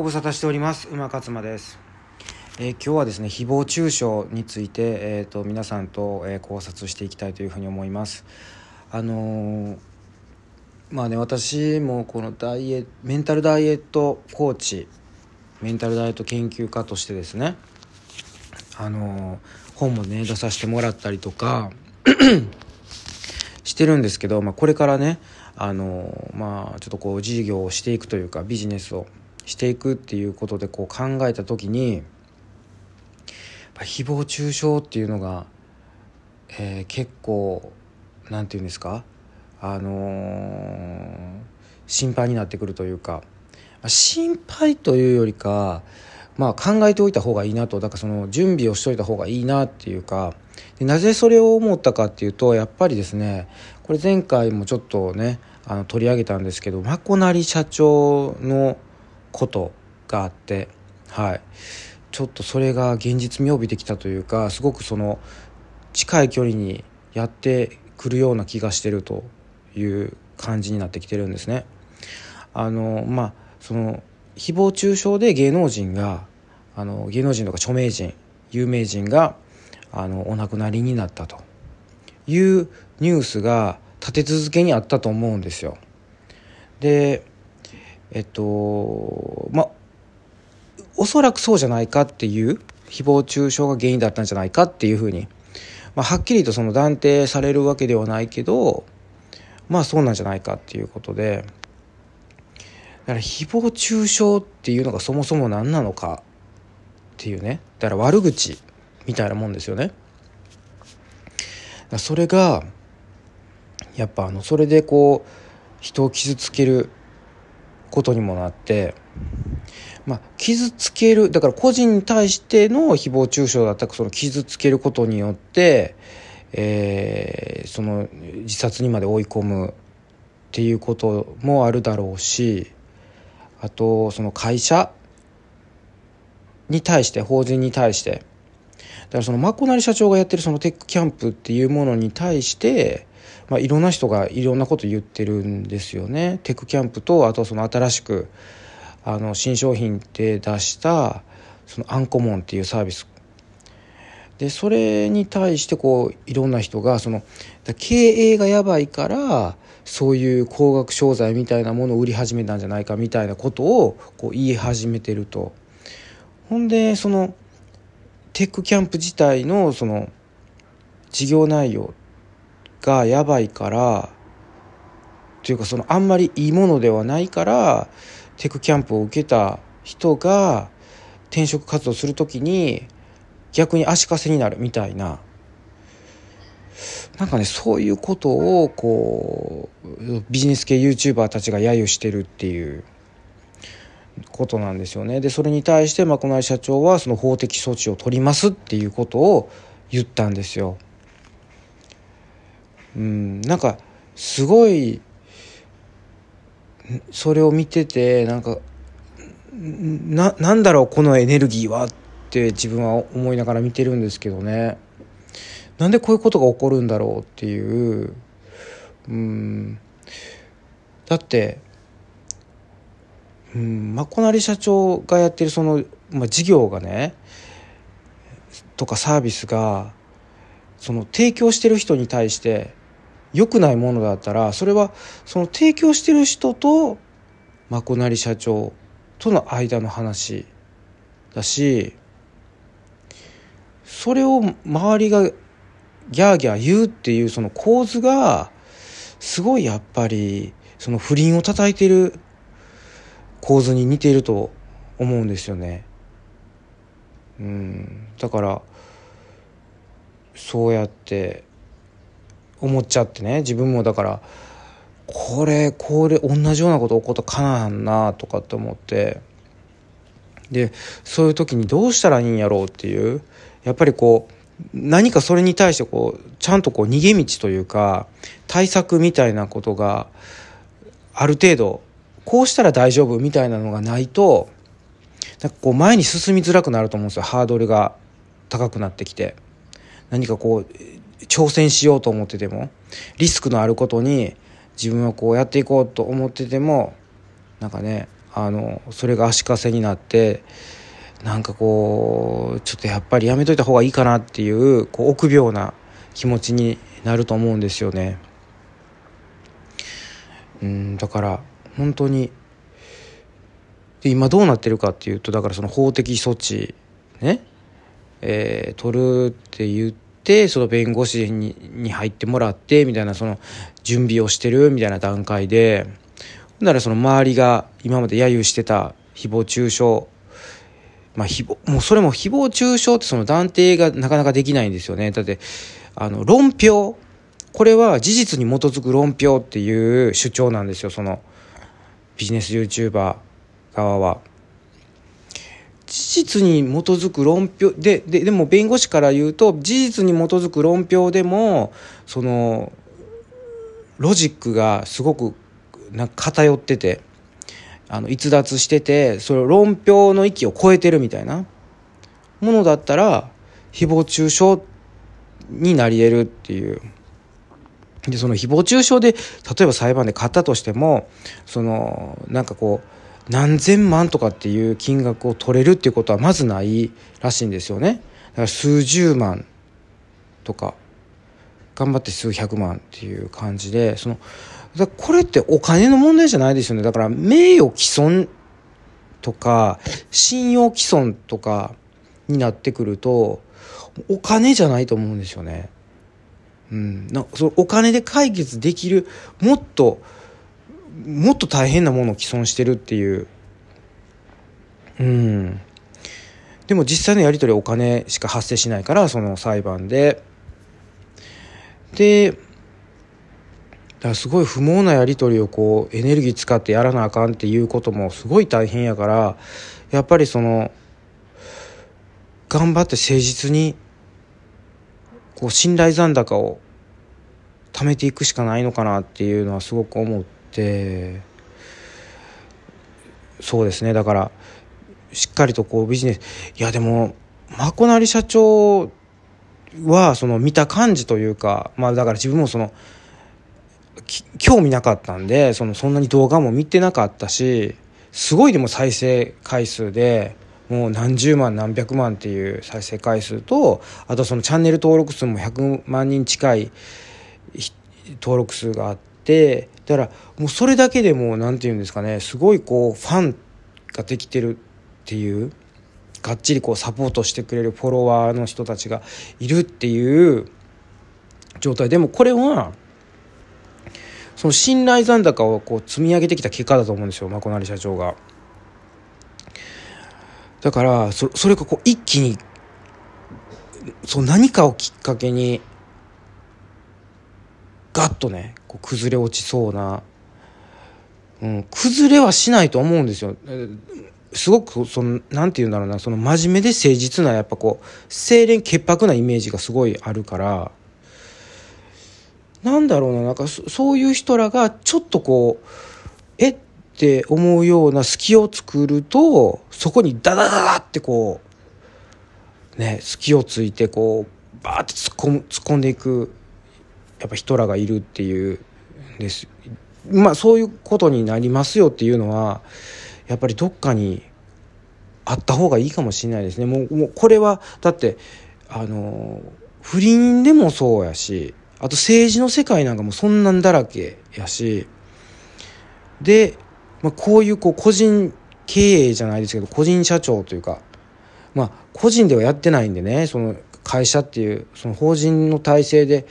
ご無沙汰しております。馬勝間です、えー、今日はですね誹謗中傷について、えーと、皆さんと、えー、考察していきたいというふうに思います。あのー、まあね私もこのダイエメンタルダイエットコーチメンタルダイエット研究家としてですねあの本もね出させてもらったりとか してるんですけど、まあ、これからねあのまあちょっとこう事業をしていくというかビジネスをしていくっていうことでこう考えた時に誹謗中傷っていうのが、えー、結構何て言うんですかあのー、心配になってくるというか心配というよりかまあ考えておいた方がいいなとだからその準備をしといた方がいいなっていうかでなぜそれを思ったかっていうとやっぱりですねこれ前回もちょっとねあの取り上げたんですけどまこなり社長のことがあってはいちょっとそれが現実味を帯びてきたというかすごくその近い距離にやってくるような気がしてるという感じになってきてるんですね。あのまあその誹謗中傷で芸能人があの芸能人とか著名人有名人があのお亡くなりになったというニュースが立て続けにあったと思うんですよ。でえっとまあおそらくそうじゃないかっていう誹謗中傷が原因だったんじゃないかっていうふうに、まあ、はっきりとその断定されるわけではないけどまあそうなんじゃないかっていうことでだから誹謗中傷っていうのがそもそも何なのかっていうねだから悪口みたいなもんですよね。それがやっぱあのそれでこう人を傷つけることにもなって、まあ、傷つけるだから個人に対しての誹謗中傷だったらその傷つけることによって、えー、その自殺にまで追い込むっていうこともあるだろうしあとその会社に対して法人に対してだからそのマコナリ社長がやってるそのテックキャンプっていうものに対してまあ、いろんな人がいろんなこと言ってるんですよね。テックキャンプとあとその新しくあの新商品で出したそのアンコモンっていうサービス。でそれに対してこういろんな人がその経営がやばいからそういう高額商材みたいなものを売り始めたんじゃないかみたいなことをこう言い始めてると。ほんでそのテックキャンプ自体のその事業内容がやばいからというかそのあんまりいいものではないからテクキャンプを受けた人が転職活動する時に逆に足かせになるみたいな。なんかねそういうことをこうビジネス系 YouTuber たちが揶揄してるっていう。ことなんですよね。でそれに対してまこな社長はその法的措置を取りますっていうことを言ったんですよ。うん。なんかすごいそれを見ててなんかななんだろうこのエネルギーはって自分は思いながら見てるんですけどね。なんでこういうことが起こるんだろうっていううん。だってうんまこなり社長がやってるその、まあ、事業がねとかサービスがその提供してる人に対して良くないものだったらそれはその提供してる人とまこなり社長との間の話だしそれを周りがギャーギャー言うっていうその構図がすごいやっぱりその不倫を叩いてる構図に似ていると思うんですよね。うんだからそうやって思っちゃってね自分もだからこれこれ同じようなこと起こったかなんなとかって思ってでそういう時にどうしたらいいんやろうっていうやっぱりこう何かそれに対してこうちゃんとこう逃げ道というか対策みたいなことがある程度こうしたら大丈夫みたいなのがないとなんかこう前に進みづらくなると思うんですよ。ハードルが高くなってきて。何かこう挑戦しようと思っててもリスクのあることに自分はこうやっていこうと思っててもなんかねあのそれが足かせになってなんかこうちょっとやっぱりやめといた方がいいかなっていうこう臆病な気持ちになると思うんですよね。うんだから本当にで今どうなってるかっていうとだからその法的措置ね、えー、取るって言ってその弁護士にに入ってもらってみたいなその準備をしてるみたいな段階でだからその周りが今まで揶揄してた誹謗中傷まあ、誹謗もうそれも誹謗中傷ってその断定がなかなかできないんですよねだってあの論評これは事実に基づく論評っていう主張なんですよそのビジネス YouTuber 側は。実に基づく論評でででも弁護士から言うと事実に基づく論評でもそのロジックがすごくなんか偏っててあの逸脱しててそれ論評の域を超えてるみたいなものだったら誹謗中傷になり得るっていう。でその誹謗中傷で例えば裁判で勝ったとしてもそのなんかこう何千万とかっていう金額を取れるっていうことはまずないらしいんですよね。だから数十万とか頑張って数百万っていう感じでそのだこれってお金の問題じゃないですよね。だから名誉毀損とか信用毀損とかになってくるとお金じゃないと思うんですよね。うん、なそのお金で解決できるもっともっと大変なものを毀損してるっていう。うん。でも実際のやり取りはお金しか発生しないからその裁判で。でだすごい不毛なやり取りをこうエネルギー使ってやらなあかんっていうこともすごい大変やからやっぱりその頑張って誠実にこう信頼残高を貯めていくしかないのかなっていうのはすごく思ってそうですねだからしっかりとこうビジネスいやでもまこなり社長はその見た感じというかまあだから自分もその興味なかったんでそのそんなに動画も見てなかったしすごいでも再生回数でもう何十万何百万っていう再生回数とあとそのチャンネル登録数も100万人近い登録数があってだからもうそれだけでも何て言うんですかねすごいこうファンができてるっていうがっちりこうサポートしてくれるフォロワーの人たちがいるっていう状態でもこれはその信頼残高をこう積み上げてきた結果だと思うんですよまこなり社長が。だからそれがこう一気にそう何かをきっかけにガッとねこう崩れ落ちそうな、うん、崩れはしないと思うんですよ。すごくそのなんて言うんだろうな。その真面目で誠実なやっぱこう清廉潔白なイメージがすごいあるから。なんだろうな。なんかそういう人らがちょっとこうえっって思うような隙を作るとそこにダダダダってこうね隙をついてこうバーって突っ込む突っ込んでいくやっぱ人らがいるっていうです。まあそういうことになりますよっていうのはやっぱりどっかにあった方がいいかもしれないですね。もうもうこれはだってあの不倫でもそうやしあと政治の世界なんかもそんなんだらけやしでまあ、こういうこう個人経営じゃないですけど個人社長というか、まあ、個人ではやってないんでねその会社っていうその法人の体制で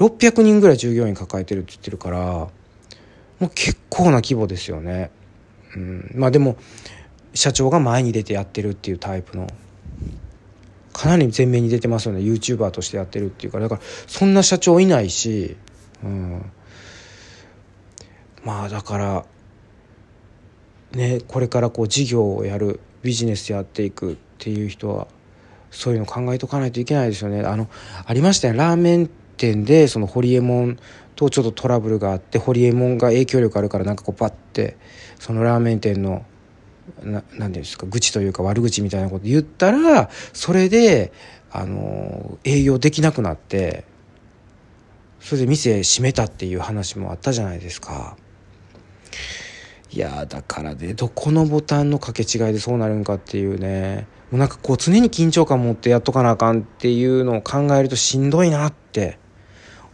600人ぐらい従業員抱えてるって言ってるからもう結構な規模ですよね。うん、まあでも社長が前に出てやってるっていうタイプのかなり前面に出てますよね。YouTuber としてやってるっていうから。だからそんな社長いないし、うん、まあだからね、これからこう事業をやるビジネスやっていくっていう人はそういうの考えとかないといけないですよね。あのありましたね。ラーメン店でそのホリエモンとちょっとトラブルがあってホリエモンが影響力あるからなんかこうパッてそのラーメン店のななんですか愚痴というか悪口みたいなこと言ったらそれであの営業できなくなってそれで店閉めたっていう話もあったじゃないですか。いやだからねどこのボタンの掛け違いでそうなるんかっていうねもうなんかこう常に緊張感持ってやっとかなあかんっていうのを考えるとしんどいなって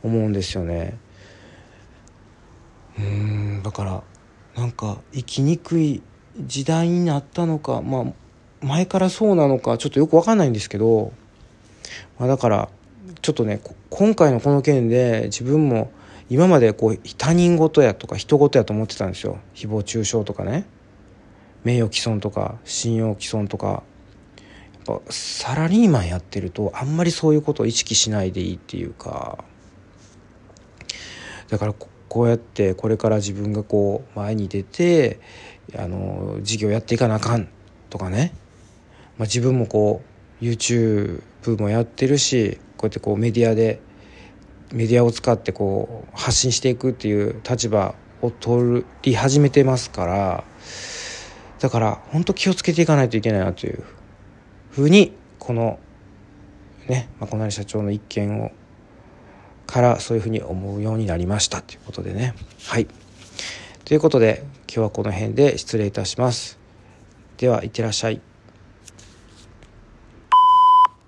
思うんですよね。うんだからなんか生きにくい時代になったのかまあ前からそうなのかちょっとよく分かんないんですけど、まあ、だからちょっとね今回のこの件で自分も今までこう他人事やとか人事やと思ってたんですよ。誹謗中傷とかね。名誉毀損とか信用毀損とか。やっぱサラリーマンやってるとあんまりそういうことを意識しないでいいっていうか。だからこうやってこれから自分がこう前に出てあの事業やっていかなあかんとかね、まあ、自分もこう YouTube もやってるしこうやってこうメディアでメディアを使ってこう発信していくっていう立場を取り始めてますからだから本当気をつけていかないといけないなというふうにこのねまこなり社長の一件をからそういうふうに思うようになりましたということでね。はい。ということで今日はこの辺で失礼いたします。ではいってらっしゃい。